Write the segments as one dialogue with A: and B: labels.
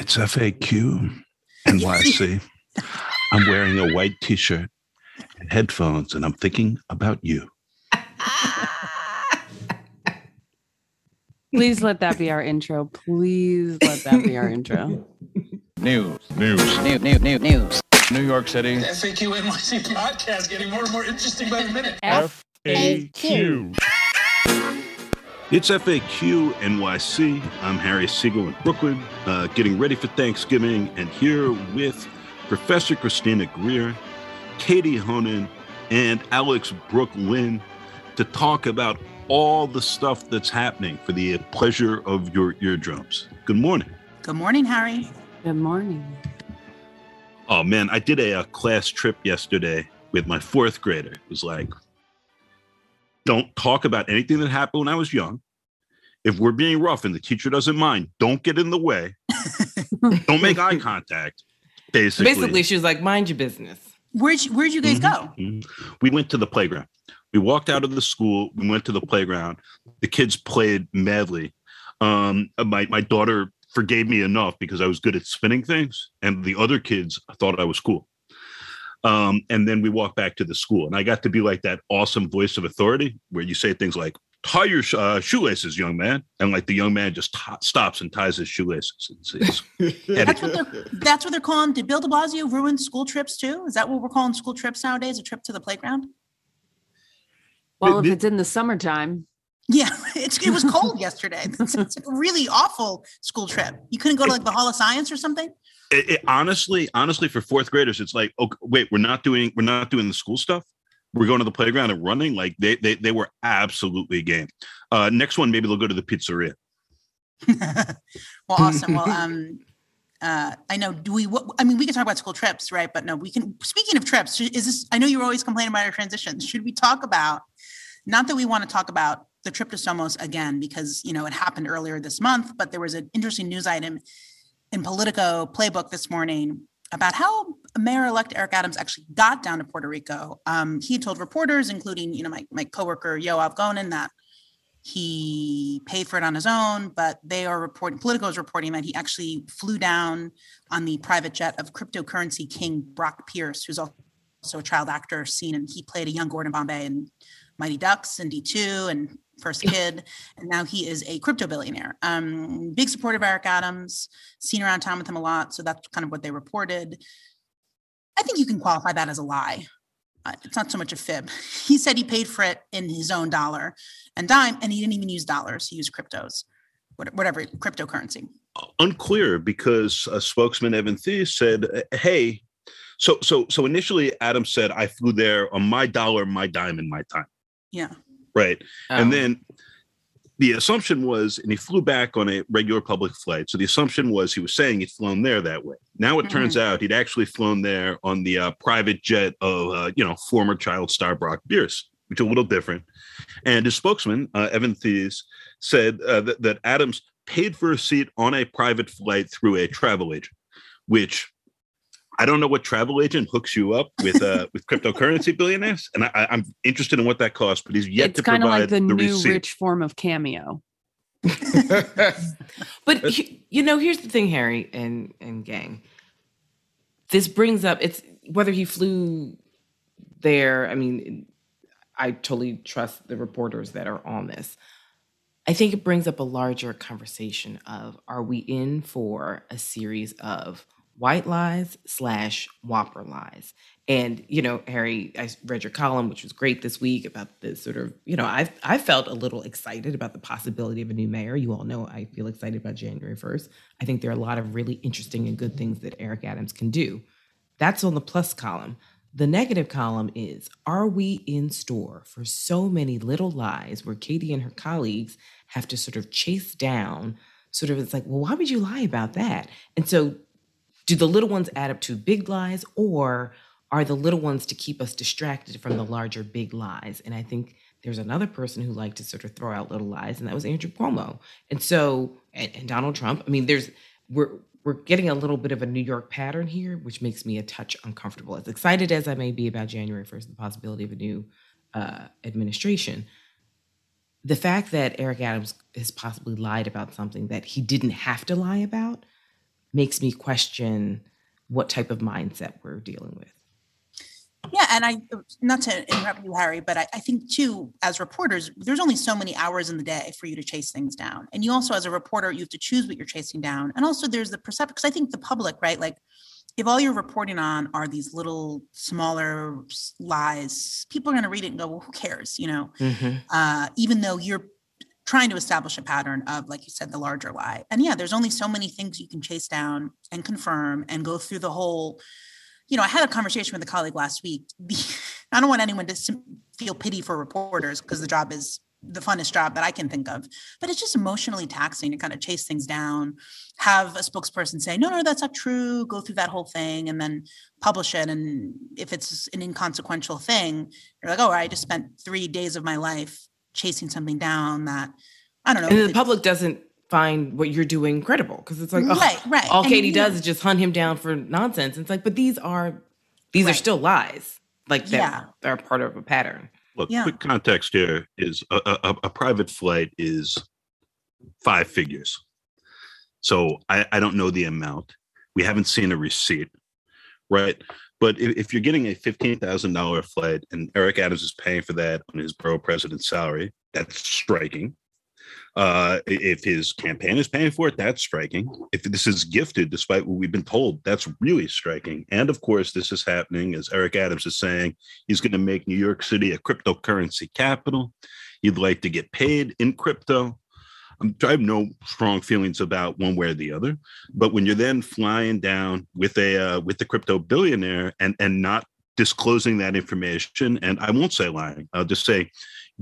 A: It's FAQ NYC. I'm wearing a white t shirt and headphones, and I'm thinking about you.
B: Please let that be our intro. Please let that be our intro.
C: News.
D: News.
C: New, new, new, news.
D: New York City.
E: The FAQ NYC podcast getting more and more interesting by the minute.
D: FAQ.
A: It's FAQ NYC. I'm Harry Siegel in Brooklyn, uh, getting ready for Thanksgiving, and here with Professor Christina Greer, Katie Honan, and Alex Brooklyn to talk about all the stuff that's happening for the pleasure of your eardrums. Good morning.
F: Good morning, Harry.
B: Good morning.
A: Oh man, I did a, a class trip yesterday with my fourth grader. It was like, don't talk about anything that happened when I was young. If we're being rough and the teacher doesn't mind, don't get in the way. don't make eye contact. Basically,
G: Basically, she was like, mind your business.
F: Where'd you, where'd you guys go?
A: Mhm. we went to the playground. We walked out of the school. We went to the playground. The kids played madly. Um, my my daughter forgave me enough because I was good at spinning things, and the other kids thought I was cool. Um, and then we walked back to the school, and I got to be like that awesome voice of authority where you say things like "Tie your uh, shoelaces, young man," and like the young man just t- stops and ties his shoelaces. It's, it's
F: That's what they're that's what they're calling. Did Bill De Blasio ruin school trips too? Is that what we're calling school trips nowadays? A trip to the playground?
B: Well, if it's in the summertime,
F: Yeah, it's, it was cold yesterday. It's, it's a really awful school trip. You couldn't go to like the Hall of Science or something.
A: It, it- honestly, honestly, for fourth graders, it's like, okay, wait, we're not doing, we're not doing the school stuff. We're going to the playground and running. Like they, they, they were absolutely game. Uh, next one, maybe they'll go to the pizzeria.
F: well, awesome. Well, um, uh, I know. Do we? I mean, we can talk about school trips, right? But no, we can. Speaking of trips, is this? I know you're always complaining about our transitions. Should we talk about? Not that we want to talk about the trip to Somos again, because you know it happened earlier this month. But there was an interesting news item in Politico Playbook this morning about how Mayor-elect Eric Adams actually got down to Puerto Rico. Um, he told reporters, including you know my my coworker Yoav Gonen, that he paid for it on his own, but they are reporting, Politico is reporting that he actually flew down on the private jet of cryptocurrency king Brock Pierce, who's also a child actor seen, and he played a young Gordon Bombay in Mighty Ducks and D2 and First Kid, and now he is a crypto billionaire. Um, big supporter of Eric Adams, seen around town with him a lot, so that's kind of what they reported. I think you can qualify that as a lie. Uh, it's not so much a fib. He said he paid for it in his own dollar and dime, and he didn't even use dollars. He used cryptos, whatever cryptocurrency.
A: Unclear because a spokesman Evan Thies said, "Hey, so so so initially Adams said I flew there on my dollar, my dime, and my time."
F: Yeah.
A: Right. And then the assumption was, and he flew back on a regular public flight. So the assumption was he was saying he'd flown there that way. Now it turns out he'd actually flown there on the uh, private jet of, uh, you know, former child star Brock Pierce, which is a little different. And his spokesman, uh, Evan Thies, said uh, that, that Adams paid for a seat on a private flight through a travel agent, which I don't know what travel agent hooks you up with uh, with cryptocurrency billionaires, and I, I'm interested in what that costs. But he's yet
B: it's
A: to
B: kind of
A: provide
B: like the,
A: the,
B: new
A: receipt.
B: rich form of cameo.
G: But he- you know, here's the thing, Harry and and gang. This brings up it's whether he flew there. I mean, I totally trust the reporters that are on this. I think it brings up a larger conversation of are we in for a series of white lies slash whopper lies? And you know, Harry, I read your column, which was great this week about this sort of, you know, I I felt a little excited about the possibility of a new mayor. You all know I feel excited about January 1st. I think there are a lot of really interesting and good things that Eric Adams can do. That's on the plus column. The negative column is Are we in store for so many little lies where Katie and her colleagues have to sort of chase down, sort of, it's like, well, why would you lie about that? And so, do the little ones add up to big lies, or are the little ones to keep us distracted from the larger big lies? And I think there's another person who liked to sort of throw out little lies, and that was Andrew Cuomo. And so, and, and Donald Trump. I mean, there's, we're, we're getting a little bit of a New York pattern here, which makes me a touch uncomfortable. As excited as I may be about January 1st, the possibility of a new uh, administration, the fact that Eric Adams has possibly lied about something that he didn't have to lie about makes me question what type of mindset we're dealing with.
F: Yeah, and I not to interrupt you, Harry, but I, I think too, as reporters, there's only so many hours in the day for you to chase things down, and you also, as a reporter, you have to choose what you're chasing down, and also there's the perception because I think the public, right, like if all you're reporting on are these little smaller lies, people are going to read it and go, well, who cares, you know? Uh, even though you're trying to establish a pattern of, like you said, the larger lie, and yeah, there's only so many things you can chase down and confirm and go through the whole you know, I had a conversation with a colleague last week. I don't want anyone to feel pity for reporters because the job is the funnest job that I can think of, but it's just emotionally taxing to kind of chase things down, have a spokesperson say, no, no, that's not true, go through that whole thing and then publish it. And if it's an inconsequential thing, you're like, oh, I just spent three days of my life chasing something down that I don't know.
G: And the public doesn't find what you're doing credible because it's like, oh,
F: Right, right.
G: all
F: And
G: Katie
F: you-
G: does is just hunt him down for nonsense. It's like, but these are these are still lies, like that
F: Yeah.
G: are part of a pattern.
A: Look,
F: Yeah.
A: quick context here is a, a, a private flight is five figures. So I, I don't know the amount. We haven't seen a receipt, right? But if, if you're getting a $15,000 flight and Eric Adams is paying for that on his borough president's salary, that's striking. Uh, if his campaign is paying for it, that's striking. If this is gifted, despite what we've been told, that's really striking. And of course, this is happening, as Eric Adams is saying, he's going to make New York City a cryptocurrency capital. He'd like to get paid in crypto. I have no strong feelings about one way or the other, but when you're then flying down with a uh, with the crypto billionaire and and not disclosing that information, and I won't say lying, I'll just say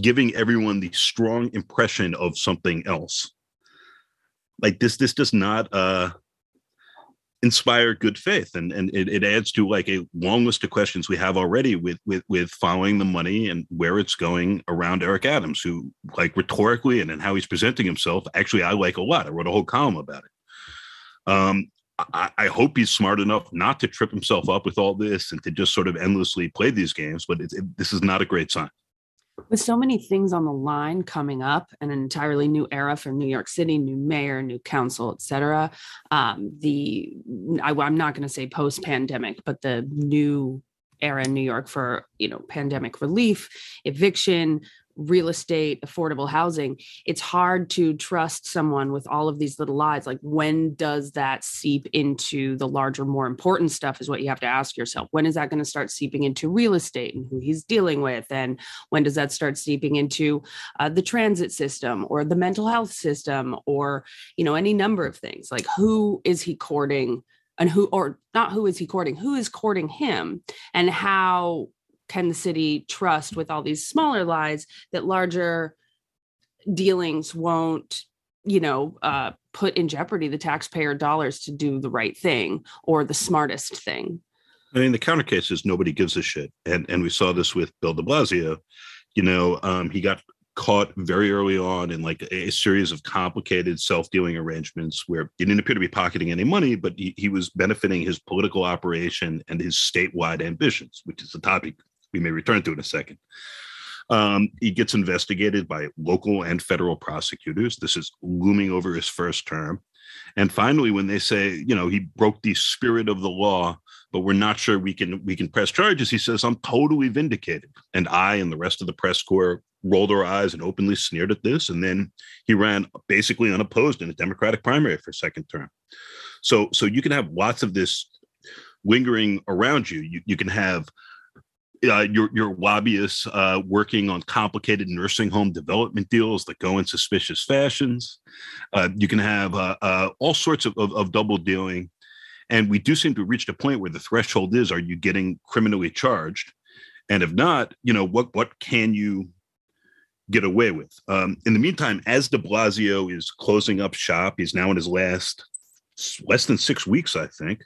A: giving everyone the strong impression of something else. Like this, this does not uh, inspire good faith, and and it, it adds to like a long list of questions we have already with with with following the money and where it's going around Eric Adams, who like rhetorically and in how he's presenting himself, actually I like a lot. I wrote a whole column about it. Um, I, I hope he's smart enough not to trip himself up with all this and to just sort of endlessly play these games. But it, this is not a great sign.
B: With so many things on the line coming up an entirely new era for new york city new mayor new council et cetera um, the I, i'm not going to say post pandemic but the new era in new york for you know pandemic relief eviction real estate affordable housing it's hard to trust someone with all of these little lies. Like when does that seep into the larger more important stuff is what you have to ask yourself. When is that going to start seeping into real estate and who he's dealing with? And when does that start seeping into uh, the transit system or the mental health system or you know any number of things? Like who is he courting and who or not who is he courting who is courting him? And how can the city trust with all these smaller lies that larger dealings won't you know uh, put in jeopardy the taxpayer dollars to do the right thing or the smartest thing
A: I mean, the counter case is nobody gives a shit, and and we saw this with Bill De Blasio. You know, um, he got caught very early on in like a, series of complicated self-dealing arrangements where he didn't appear to be pocketing any money, but he, he was benefiting his political operation and his statewide ambitions, which is a topic we may return to in a second. Um, he gets investigated by local and federal prosecutors. This is looming over his first term. And finally, when they say, you know, he broke the spirit of the law, but we're not sure we can we can press charges, he says, I'm totally vindicated. And I and the rest of the press corps rolled our eyes and openly sneered at this. And then he ran basically unopposed in a Democratic primary for second term. So so you can have lots of this lingering around you. You, you can have uh, your your lobbyists uh, working on complicated nursing home development deals that go in suspicious fashions. Uh, you can have uh, uh, all sorts of, of, of double dealing, and we do seem to reached a point where the threshold is: Are you getting criminally charged? And if not, you know what what can you get away with? Um, in the meantime, as De Blasio is closing up shop, he's now in his last less than six weeks, I think.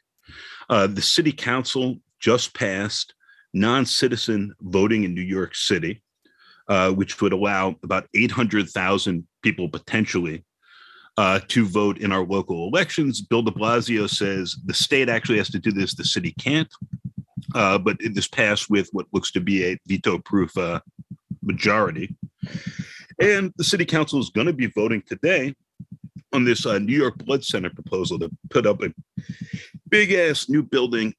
A: Uh, the city council just passed non-citizen voting in New York City, uh, which would allow about 800,000 people potentially uh, to vote in our local elections. Bill de Blasio says the state actually has to do this, the city can't. Uh, but it is passed with what looks to be a veto-proof uh, majority. And the city council is going to be voting today on this uh, New York Blood Center proposal to put up a big ass new building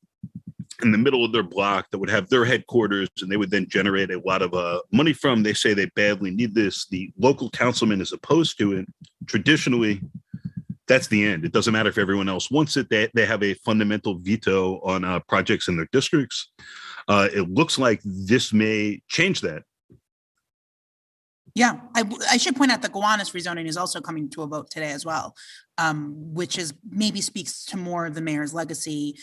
A: in the middle of their block that would have their headquarters and they would then generate a lot of uh, money from. They say they badly need this. The local councilman is opposed to it. Traditionally, that's the end. It doesn't matter if everyone else wants it. They, they have a fundamental veto on uh, projects in their districts. Uh, it looks like this may change that.
F: Yeah, I, I should point out that Gowanus rezoning is also coming to a vote today as well, um, which is maybe speaks to more of the mayor's legacy.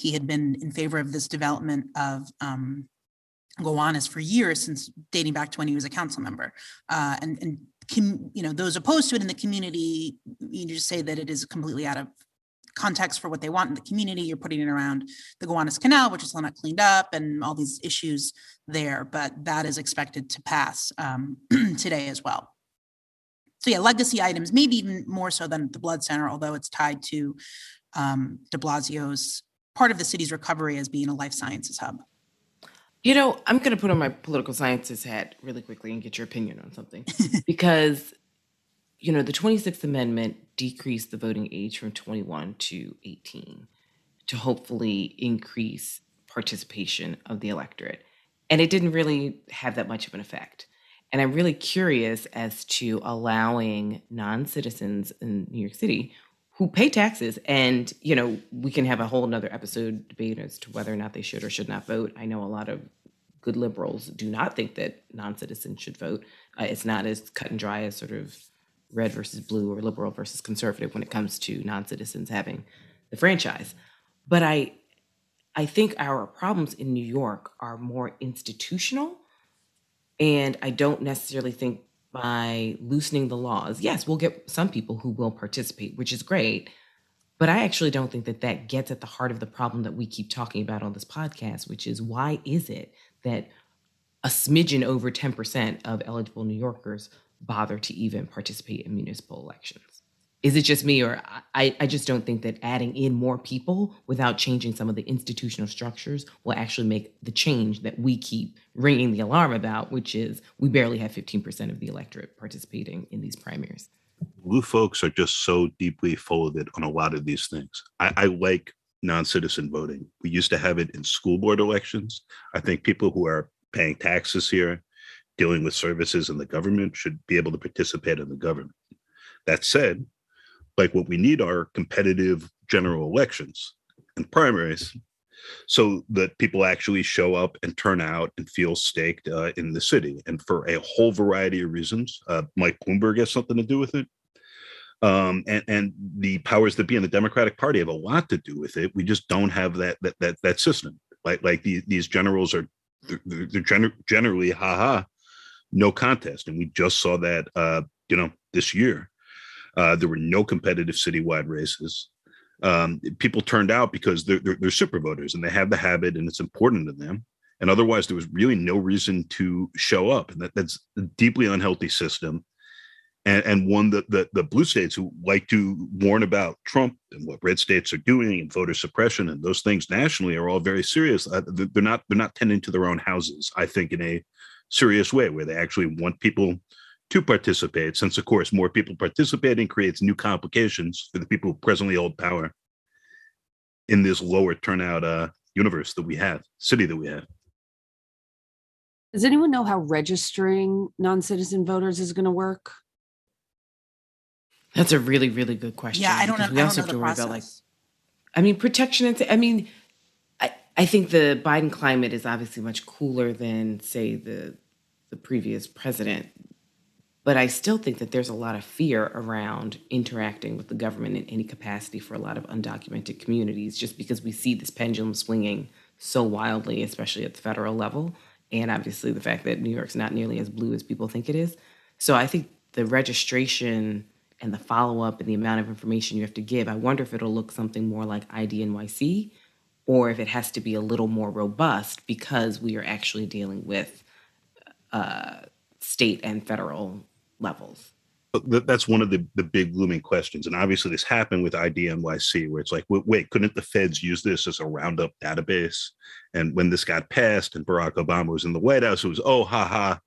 F: He had been in favor of this development of um, Gowanus for years, since dating back to when he was a council member. Uh, and and com, you know those opposed to it in the community, you just say that it is completely out of context for what they want in the community. You're putting it around the Gowanus Canal, which is still not cleaned up, and all these issues there. But that is expected to pass um, today as well. So yeah, legacy items, maybe even more so than the Blood Center, although it's tied to um, De Blasio's part of the city's recovery as being a life sciences hub.
G: You know, I'm going to put on my political sciences hat really quickly and get your opinion on something because, you know, the 26th Amendment decreased the voting age from 21 to 18 to hopefully increase participation of the electorate. And it didn't really have that much of an effect. And I'm really curious as to allowing non citizens in New York City who pay taxes and you know we can have a whole nother episode debate as to whether or not they should or should not vote. I know a lot of good liberals do not think that non-citizens should vote. Uh, it's not as cut and dry as sort of red versus blue or liberal versus conservative when it comes to non-citizens having the franchise. But i i think our problems in new york are more institutional and i don't necessarily think by loosening the laws, yes, we'll get some people who will participate, which is great. But I actually don't think that that gets at the heart of the problem that we keep talking about on this podcast, which is why is it that a smidgen over 10% of eligible New Yorkers bother to even participate in municipal elections? Is it just me or I, I just don't think that adding in more people without changing some of the institutional structures will actually make the change that we keep ringing the alarm about which is we barely have 15% of the electorate participating in these primaries.
A: Blue folks are just so deeply folded on a lot of these things. I, I like non-citizen voting. We used to have it in school board elections. I think people who are paying taxes here dealing with services in the government should be able to participate in the government. That said like what we need are competitive general elections and primaries so that people actually show up and turn out and feel staked uh, in the city. And for a whole variety of reasons, uh, Mike Bloomberg has something to do with it. Um, and, and the powers that be in the Democratic Party have a lot to do with it. We just don't have that that that, that system. Like like the, these generals are they're, they're gener- generally haha no contest, and we just saw that uh, you know this year. Uh, there were no competitive citywide races. Um, people turned out because they're, they're, they're super voters and they have the habit and it's important to them. And otherwise, there was really no reason to show up. And that, that's a deeply unhealthy system. And, and one that the, the blue states who like to warn about Trump and what red states are doing and voter suppression and those things nationally are all very serious. Uh, they're not they're not tending to their own houses. I think in a serious way where they actually want people to participate, since of course more people participating creates new complications for the people who presently hold power in this lower turnout uh, universe that we have, city that we have.
B: Does anyone know how registering non-citizen voters is going to work?
G: That's a really, really good question.
F: Yeah, I don't know.
G: We
F: I
G: also
F: don't
G: have to
F: the
G: worry about like. I mean, protection. I mean, I, I think the Biden climate is obviously much cooler than, say, the the previous president. But I still think that there's a lot of fear around interacting with the government in any capacity for a lot of undocumented communities, just because we see this pendulum swinging so wildly, especially at the federal level. And obviously, the fact that New York's not nearly as blue as people think it is. So I think the registration and the follow up and the amount of information you have to give, I wonder if it'll look something more like IDNYC or if it has to be a little more robust because we are actually dealing with uh, state and federal levels.
A: That's one of the, the big looming questions. And obviously, this happened with IDNYC, where it's like, wait, wait, couldn't the feds use this as a roundup database? And when this got passed and Barack Obama was in the White House, it was, oh, ha ha,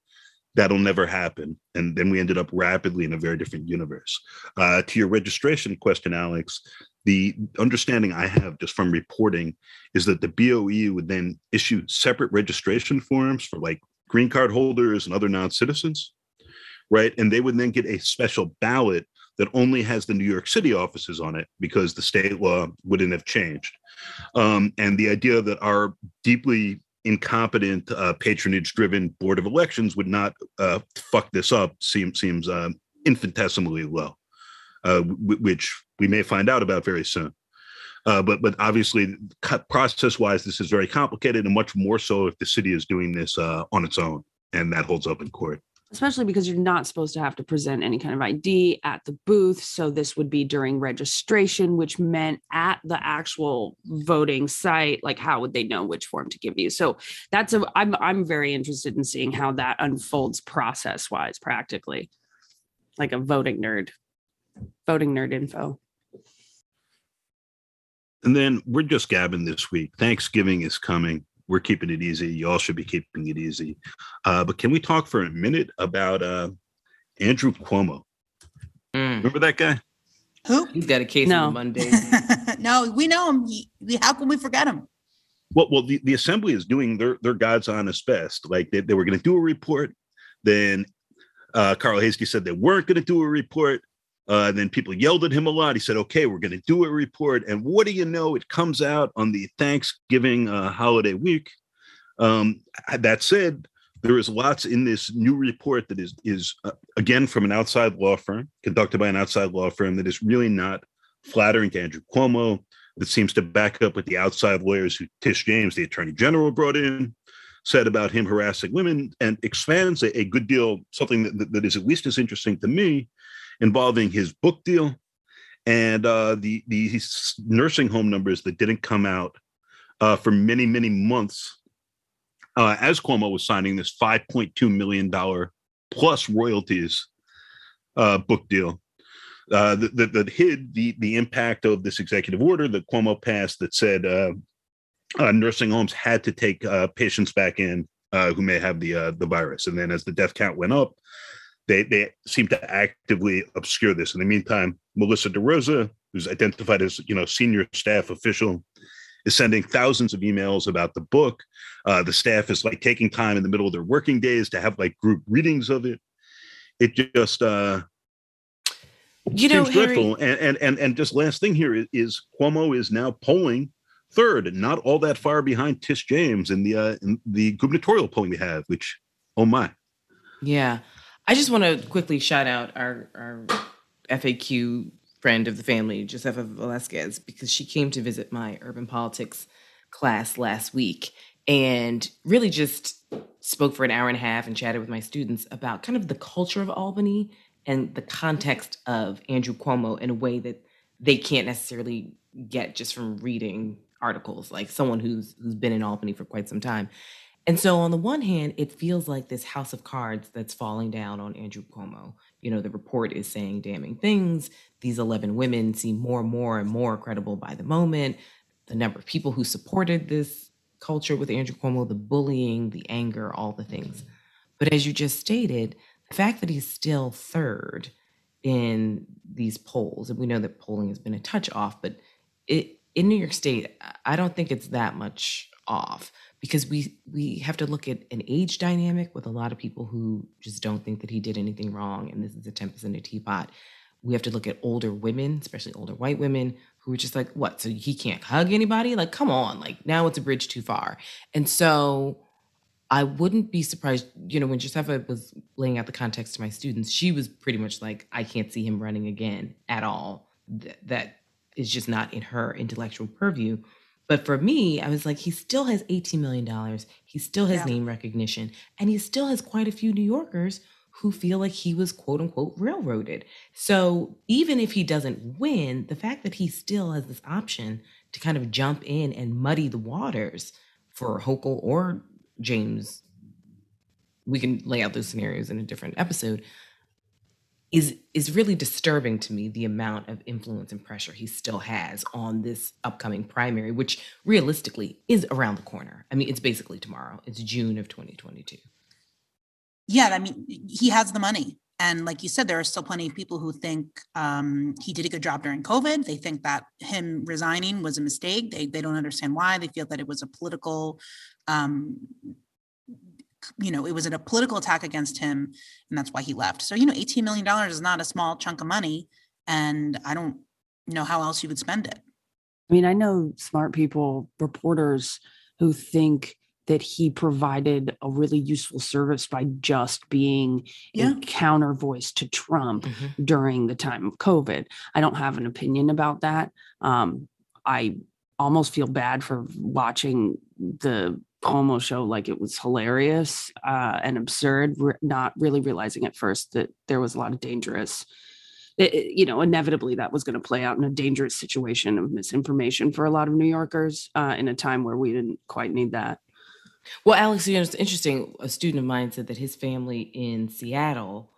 A: that'll never happen. And then we ended up rapidly in a very different universe. Uh, to your registration question, Alex, the understanding I have just from reporting is that the BOE would then issue separate registration forms for like green card holders and other non citizens, right? And they would then get a special ballot that only has the New York City offices on it because the state law wouldn't have changed. Um, and the idea that our deeply incompetent, uh, patronage-driven board of elections would not uh, fuck this up seems seems uh, infinitesimally low, uh, w- which we may find out about very soon. Uh, but but obviously, process-wise, this is very complicated, and much more so if the city is doing this uh, on its own, and that holds up in court
B: especially because you're not supposed to have to present any kind of ID at the booth. So this would be during registration, which meant at the actual voting site, like how would they know which form to give you? So that's a I'm I'm very interested in seeing how that unfolds process wise, practically. Like a voting nerd, voting nerd info.
A: And then we're just gabbing this week. Thanksgiving is coming we're keeping it easy. Y'all should be keeping it easy. Uh, but can we talk for a minute about uh, Andrew Cuomo? Mm. Remember that guy?
F: Who?
G: He's got a case no. on Monday.
F: no, we know him. He, how can we forget him?
A: Well, well, the, the assembly is doing their their God's honest best. Like they, they were going to do a report, then uh, Carl Heastie said they weren't going to do a report. Uh, and then people yelled at him a lot. He said, okay, we're going to do a report. And what do you know? It comes out on the Thanksgiving uh, holiday week. Um, that said, there is lots in this new report that is, is uh, again, from an outside law firm, conducted by an outside law firm that is really not flattering to Andrew Cuomo, that seems to back up what the outside lawyers who Tish James, the attorney general, brought in, said about him harassing women, and expands a, a good deal, something that, that is at least as interesting to me, involving his book deal and uh, the the nursing home numbers that didn't come out uh, for many many months uh, as Cuomo was signing this 5.2 million dollar plus royalties uh, book deal uh, that, that, that, hid the the impact of this executive order that Cuomo passed that said uh, nursing homes had to take patients back in who may have the the virus, and then as the death count went up, they they seem to actively obscure this. In the meantime, Melissa DeRosa, who's identified as you know senior staff official, is sending thousands of emails about the book. Uh, the staff is like taking time in the middle of their working days to have like group readings of it. It just uh,
G: you know
A: dreadful. And, and and and just last thing here is, is Cuomo is now polling third, not all that far behind Tish James in the uh, in the gubernatorial polling we have. Which, oh my,
G: yeah. I just want to quickly shout out our, our FAQ friend of the family, Josefa Velasquez, because she came to visit my urban politics class last week and really just spoke for an hour and a half and chatted with my students about kind of the culture of Albany and the context of Andrew Cuomo in a way that they can't necessarily get just from reading articles like someone who's who's been in Albany for quite some time. And so, on the one hand, it feels like this house of cards that's falling down on Andrew Cuomo. You know, the report is saying damning things. These 11 women seem more and more and more credible by the moment. The number of people who supported this culture with Andrew Cuomo, the bullying, the anger, all the things. But as you just stated, the fact that he's still third in these polls, and we know that polling has been a touch off, but it, in New York State, I don't think it's that much off because we we have to look at an age dynamic with a lot of people who just don't think that he did anything wrong and this is a tempest in a teapot. We have to look at older women especially older white women who are just like what? So he can't hug anybody? Like come on. Like now it's a bridge too far. And so i wouldn't be surprised you know when josefa was laying out the context to my students she was pretty much like i can't see him running again at all. Th- that is just not in her intellectual purview but for me, I was like, he still has $18 million. He still has yeah. name recognition. And he still has quite a few New Yorkers who feel like he was quote unquote railroaded. So even if he doesn't win, the fact that he still has this option to kind of jump in and muddy the waters for Hochul or James, we can lay out those scenarios in a different episode is is really disturbing to me the amount of influence and pressure he still has on this upcoming primary which realistically is around the corner i mean it's basically tomorrow it's june of 2022
F: yeah i mean he has the money and like you said, there are still plenty of people who think um, he did a good job during COVID. They think that him resigning was a mistake. They, they don't understand why. They feel that it was a political, um, you know, it was a political attack against him, and that's why he left. So, you know, $18 million is not a small chunk of money. And I don't know how else you would spend it.
B: I mean, I know smart people, reporters who think that he provided a really useful service by just being
F: Yeah.
B: a counter voice to Trump
G: Mhm.
B: during the time of COVID. I don't have an opinion about that. Um, I almost feel bad for watching the Cuomo show like it was hilarious uh, and absurd, re- not really realizing at first that there was a lot of dangerous. it- it- you know, inevitably that was going to play out in a dangerous situation of misinformation for a lot of New Yorkers uh, in a time where we didn't quite need that.
G: Well, Alex, you know, it's interesting. A student of mine said that his family in Seattle,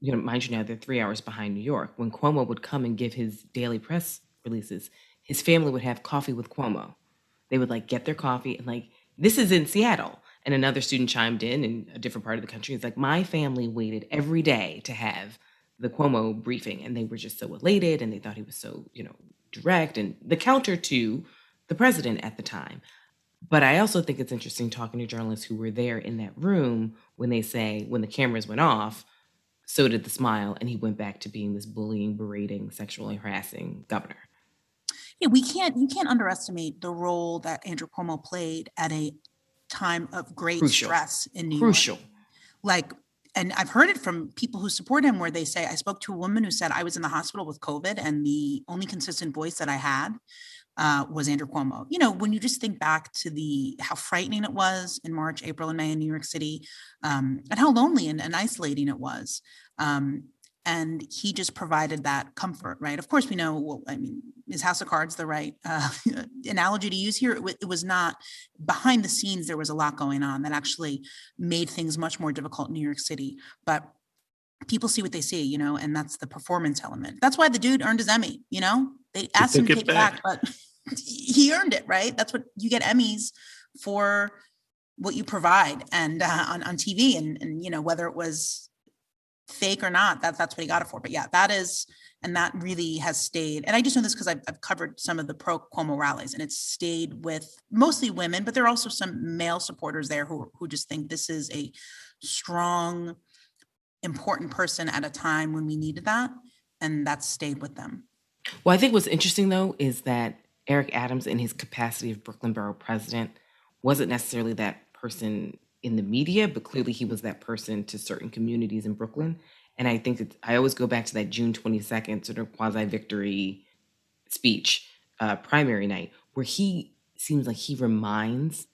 G: you know, mind you now, they're three hours behind New York. When Cuomo would come and give his daily press releases, his family would have coffee with Cuomo. They would like get their coffee and like, this is in Seattle. And another student chimed in in a different part of the country. It's like, my family waited every day to have the Cuomo briefing, and they were just so elated and they thought he was so, you know, direct and the counter to the president at the time. But I also think it's interesting talking to journalists who were there in that room when they say, when the cameras went off, so did the smile, and he went back to being this bullying, berating, sexually harassing governor.
F: Yeah, we can't, you can't underestimate the role that Andrew Cuomo played at a time of great
G: Crucial.
F: stress in New York.
G: Crucial.
F: like and I've heard it from people who support him where they say I spoke to a woman who said I was in the hospital with COVID and the only consistent voice that I had uh, was Andrew Cuomo. You know, when you just think back to the how frightening it was in March, April, and May in New York City, um, and how lonely and, and isolating it was. Um, and he just provided that comfort, right? Of course, we know. Well, I mean, is House of Cards the right uh, analogy to use here? It, wa- it was not behind the scenes. There was a lot going on that actually made things much more difficult in New York City. But people see what they see, you know, and that's the performance element. That's why the dude earned his Emmy, you know. They asked him to take
A: it
F: it back, but he earned it, right? That's what you get Emmys for what you provide and uh, on, on TV and, and, you know, whether it was fake or not, that, that's what he got it for. But yeah, that is, and that really has stayed. And I just know this because I've, I've covered some of the pro Cuomo rallies and it's stayed with mostly women, but there are also some male supporters there who, who just think this is a strong, important person at a time when we needed that. And that's stayed with them.
G: Well, I think what's interesting though is that Eric Adams, in his capacity of Brooklyn Borough president, wasn't necessarily that person in the media, but clearly he was that person to certain communities in Brooklyn. And I think that I always go back to that June 22nd sort of quasi victory speech, uh, primary night, where he seems like he reminds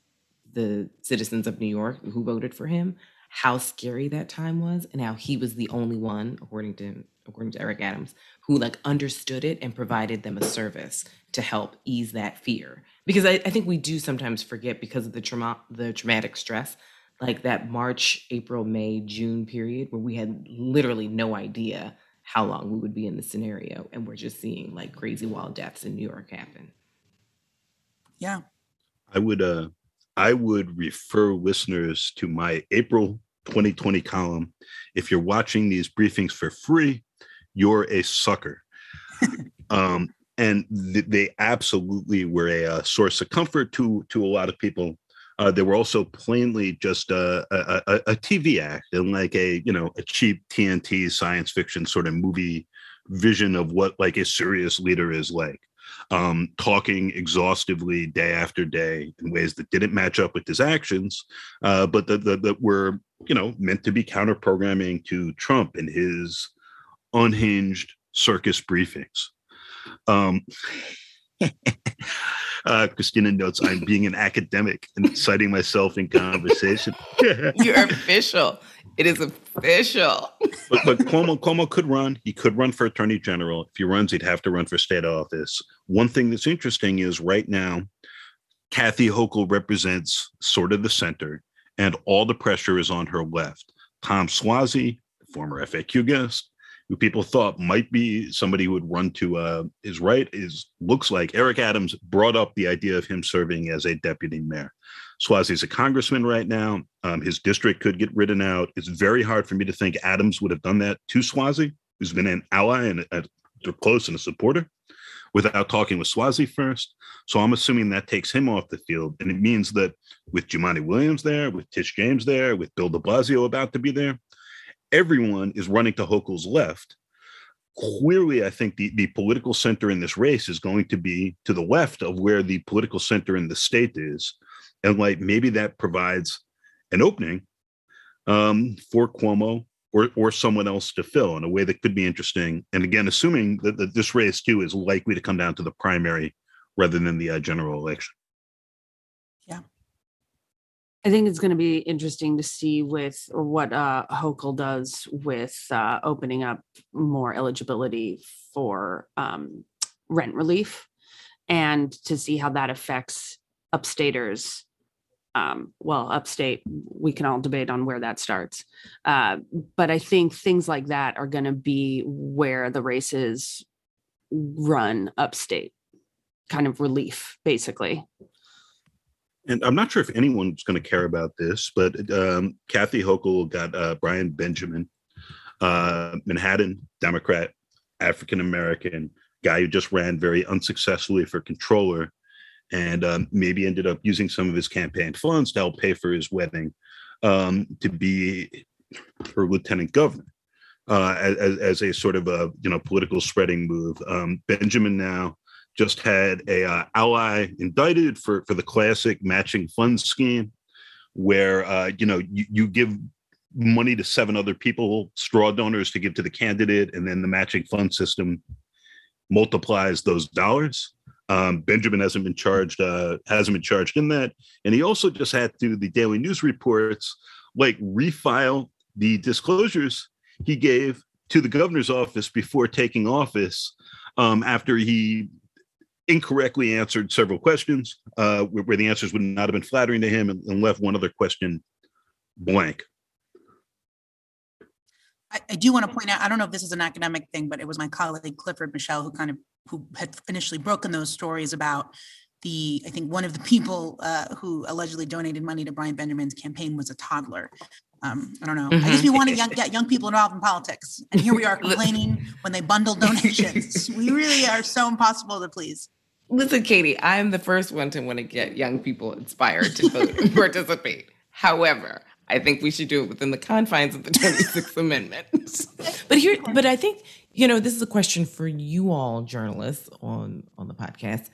G: the citizens of New York who voted for him how scary that time was and how he was the only one, according to according to Eric Adams, who like understood it and provided them a service to help ease that fear. Because I, I think we do sometimes forget because of the trauma the traumatic stress, like that March, April, May, June period where we had literally no idea how long we would be in the scenario and we're just seeing like crazy wild deaths in New York happen.
F: Yeah.
A: I would uh I would refer listeners to my April 2020 column. If you're watching these briefings for free, you're a sucker. um, and th- they absolutely were a, uh source of comfort to to a lot of people. Uh, they were also plainly just a, a, a, TV act and like a you know a cheap TNT science fiction sort of movie vision of what like a serious leader is like um, talking exhaustively day after day in ways that didn't match up with his actions, uh, but that, that, that were, you know, meant to be counter programming to Trump and his unhinged circus briefings. Um, uh, Christina notes, I'm being an academic and citing myself in conversation.
G: You're official. It is official.
A: but but Cuomo Cuomo could run. He could run for attorney general. If he runs, he'd have to run for state office. One thing that's interesting is right now, Kathy Hochul represents sort of the center, and all the pressure is on her left. Tom Suozzi, former FAQ guest, who people thought might be somebody who would run to uh, his right, is looks like Eric Adams brought up the idea of him serving as a deputy mayor. Suozzi's a congressman right now. Um, his district could get ridden out. It's very hard for me to think Adams would have done that to Suozzi, who's been an ally and a, a close and a supporter, without talking with Suozzi first. So I'm assuming that takes him off the field. And it means that with Jumaane Williams there, with Tish James there, with Bill de Blasio about to be there, everyone is running to Hochul's left. Clearly, I think the, the political center in this race is going to be to the left of where the political center in the state is. And like maybe that provides an opening um, for Cuomo or, or someone else to fill in a way that could be interesting. And again, assuming that, that this race too is likely to come down to the primary rather than the uh, general election.
B: I think it's going to be interesting to see with what uh, Hochul does with uh, opening up more eligibility for um, rent relief and to see how that affects upstaters. Um, well, upstate, we can all debate on where that starts. Uh, but I think things like that are going to be where the races run upstate, kind of relief, basically
A: and I'm not sure if anyone's going to care about this, but um, Kathy Hochul got uh, Brian Benjamin, uh, Manhattan Democrat, African American guy who just ran very unsuccessfully for controller, and um, maybe ended up using some of his campaign funds to help pay for his wedding um, to be her lieutenant governor. Uh, as, as a sort of a you know political spreading move, um, Benjamin now just had a uh, ally indicted for for the classic matching funds scheme, where uh, you know you, you give money to seven other people, straw donors to give to the candidate, and then the matching fund system multiplies those dollars. Um, Benjamin hasn't been charged, uh, hasn't been charged in that, and he also just had to the Daily News reports like refile the disclosures he gave to the governor's office before taking office um, after he incorrectly answered several questions uh, where, where, the answers would not have been flattering to him and, and left one other question blank.
F: I, I, do want to point out, I don't know if this is an academic thing, but it was my colleague Clifford Michel who kind of who had initially broken those stories about the I think one of the people uh, who allegedly donated money to Brian Benjamin's campaign was a toddler. Um, I don't know. Mm-hmm. I guess we want to young, get young people involved in politics, and here we are complaining when they bundle donations. we really are so impossible to please.
G: Listen, Katie, I am the first one to want to get young people inspired to vote and participate. However, I think we should do it within the confines of the 26th Amendment. but here, but I think, you know, this is a question for you all journalists on on the podcast.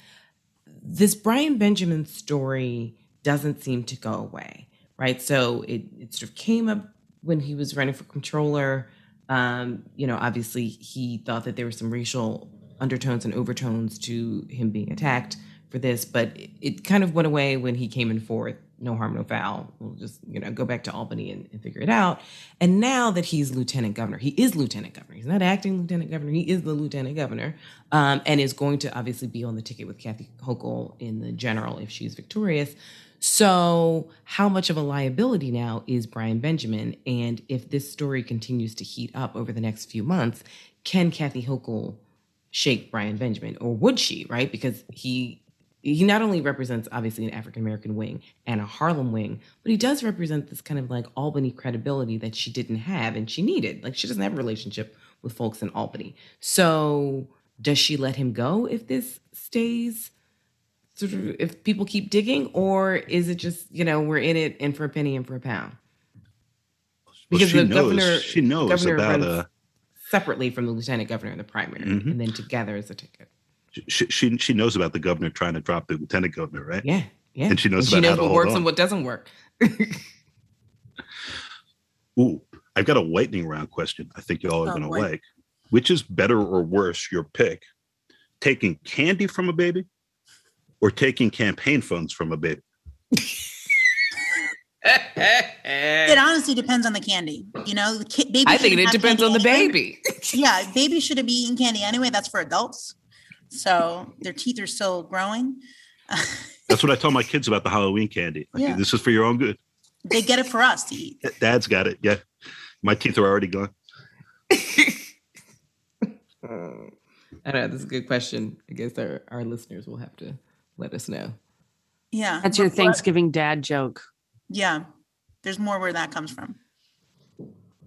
G: This Brian Benjamin story doesn't seem to go away, right? So it, it sort of came up when he was running for controller. Um, you know, obviously he thought that there were some racial undertones and overtones to him being attacked for this, but it, it, kind of went away when he came in fourth. No harm, no foul. We'll just you know go back to Albany and, and figure it out. And now that he's lieutenant governor, he is lieutenant governor. He's not acting lieutenant governor. He is the lieutenant governor, um, and is going to obviously be on the ticket with Kathy Hochul in the general if she's victorious. So, how much of a liability now is Brian Benjamin? And if this story continues to heat up over the next few months, can Kathy Hochul shake Brian Benjamin, or would she, right? Because he he not only represents obviously an African American wing and a Harlem wing, but he does represent this kind of like Albany credibility that she didn't have and she needed. Like she doesn't have a relationship with folks in Albany. So does she let him go if this stays sort if people keep digging, or is it just, you know, we're in it and for a penny and for a pound?
A: Because well, the knows, governor she knows governor about runs, uh
G: separately from the lieutenant governor in the primary, mm-hmm. and then together as a ticket.
A: She, she she knows about the governor trying to drop the lieutenant governor, right?
G: Yeah, yeah.
A: And she knows
G: and
A: about
G: she knows what works on. and what doesn't work.
A: Ooh, I've got a lightning round question. I think y'all are oh, going to like. Which is better or worse? Your pick: taking candy from a baby, or taking campaign funds from a baby.
F: it honestly depends on the candy. You know, the ki- baby.
G: I think it depends on the anyway. baby.
F: yeah, babies shouldn't be eating candy anyway. That's for adults. So their teeth are still growing.
A: That's what I tell my kids about the Halloween candy. Like, yeah. This is for your own good.
F: They get it for us to eat.
A: Dad's got it. Yeah. My teeth are already gone.
G: I don't know. This is a good question. I guess our, our listeners will have to let us know.
F: Yeah.
B: That's your
F: But what-
B: Thanksgiving dad joke.
F: Yeah. There's more where that comes from.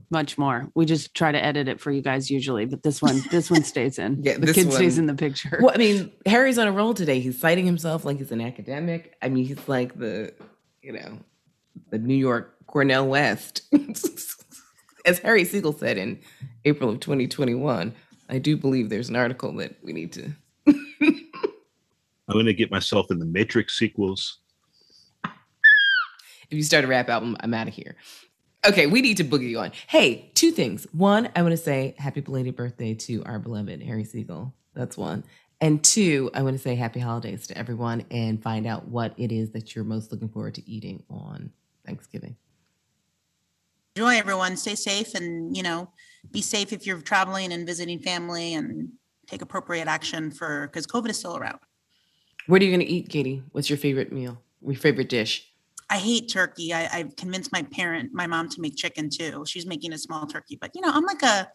B: Much more. We just try to edit it for you guys usually, but this one, this one stays in.
G: Yeah,
B: the
G: this
B: kid stays in the picture.
G: Well, I mean, Harry's on a roll today. He's citing himself like he's an academic. I mean, he's like the, you know, the New York Cornel West. As Harry Siegel said in April of 2021, I do believe there's an article that we need to.
A: I'm going to get myself in the Matrix sequels.
G: If you start a rap album, I'm out of here. Okay, we need to boogie on. Hey, two things. One, I want to say happy belated birthday to our beloved Harry Siegel. That's one. And two, I want to say happy holidays to everyone and find out what it is that you're most looking forward to eating on Thanksgiving.
F: Enjoy everyone. Stay safe and, you know, be safe if you're traveling and visiting family and take appropriate action for because COVID is still around.
G: What are you going to eat, Katie? What's your favorite meal? Your favorite dish?
F: I hate turkey. I, I've convinced my parent, my mom, to make chicken too. She's making a small turkey, but you know, I'm like a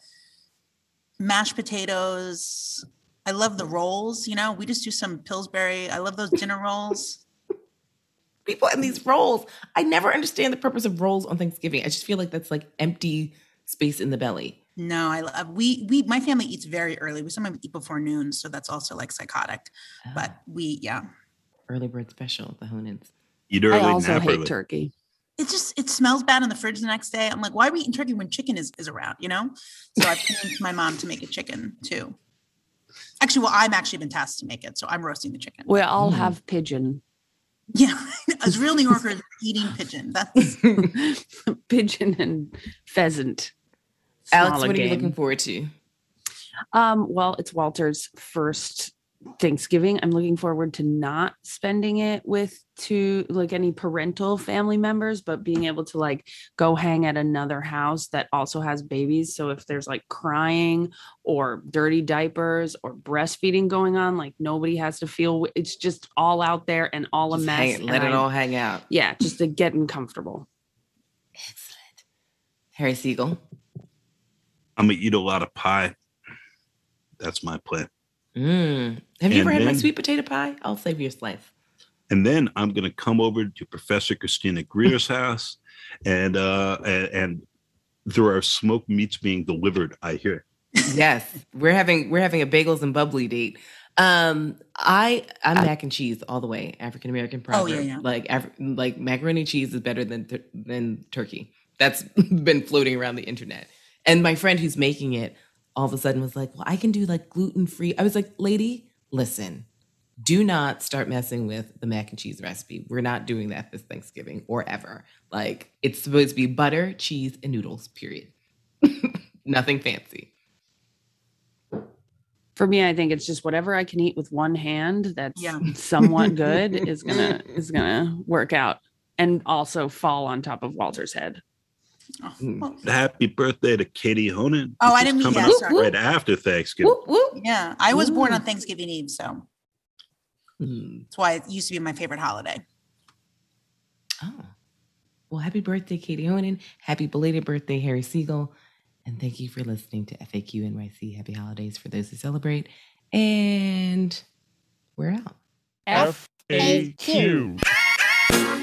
F: mashed potatoes. I love the rolls. You know, we just do some Pillsbury. I love those dinner rolls.
G: People in these rolls. I never understand the purpose of rolls on Thanksgiving. I just feel like that's like empty space in the belly.
F: No, I love we we my family eats very early. We sometimes eat before noon, so that's also like psychotic. But we yeah,
G: Early bird special, the Honans.
A: Eat early,
B: I
A: early,
B: also
A: nap
B: hate
A: early.
B: turkey.
F: it just it smells bad in the fridge the next day. I'm like, why are we eating turkey when chicken is is around? You know, so I've convinced my mom to make a chicken too. Actually, well, I'm actually been tasked to make it, so I'm roasting the chicken.
B: We all
G: Mm.
B: have pigeon.
F: Yeah, as real New Yorkers eating pigeon. That's
B: pigeon and pheasant.
G: Alex,
B: Smaller
G: what are you looking forward to?
B: Um, well, it's Walter's first Thanksgiving. I'm looking forward to not spending it with two like any parental family members, but being able to like go hang at another house that also has babies. So if there's like crying or dirty diapers or breastfeeding going on, like nobody has to feel it's just all out there and all a mess.
G: hang- let it
B: I-
G: all hang out.
B: Yeah, just to get uncomfortable.
G: Excellent. Harry Siegel.
A: I'm going to eat a lot of pie. That's my plan.
G: Mm. Have you
A: And
G: ever had my sweet potato pie? I'll save you a slice.
A: And then I'm going to come over to Professor Christina Greer's house, and uh, and, and there are smoked meats being delivered. I hear.
G: yes, we're having we're having a bagels and bubbly date. Um, I I'm mac and cheese all the way. African American
F: Oh, yeah, yeah.
G: Like Af- like macaroni and cheese is better than tur- than turkey. That's been floating around the internet. And my friend who's making it all of a sudden was like, "Well, I can do like gluten free." I was like, "Lady, listen." Do not start messing with the mac and cheese recipe. We're not doing that this Thanksgiving or ever. Like it's supposed to be butter, cheese, and noodles. Period. Nothing fancy.
B: For me, I think it's just whatever I can eat with one hand that's
F: Yeah.
B: somewhat good is gonna is gonna work out and also fall on top of Walter's head.
F: Oh,
G: Mm.
F: well,
A: Happy birthday to Katie Honan.
F: Oh, I didn't mean
A: coming
F: that,
A: up
F: sorry.
A: right after Thanksgiving.
G: Whoop, whoop.
F: yeah. I was born on Thanksgiving Eve, so
G: Hmm.
F: that's why it used to be my favorite holiday.
G: Oh. Well, happy birthday, Katie Honan. Happy belated birthday, Harry Siegel. And thank you for listening to FAQ NYC. Happy holidays for those who celebrate. And we're out.
D: FAQ.
G: FAQ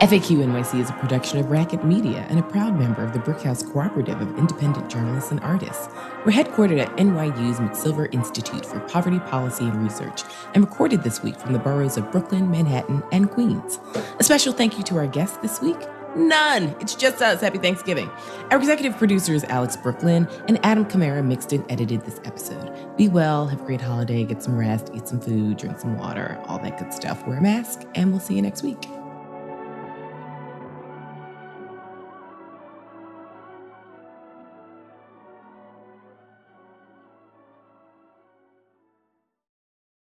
G: NYC is a production of Racket Media and a proud member of the Brickhouse Cooperative of Independent Journalists and Artists. We're headquartered at NYU's McSilver Institute for Poverty Policy and Research and recorded this week from the boroughs of Brooklyn, Manhattan, and Queens. A special thank you to our guests this week. None. It's just us. Happy Thanksgiving. Our executive producer is Alex Brooklyn, and Adam Kamara mixed and edited this episode. Be well, have a great holiday, get some rest, eat some food, drink some water, all that good stuff. Wear a mask, and we'll see you next week.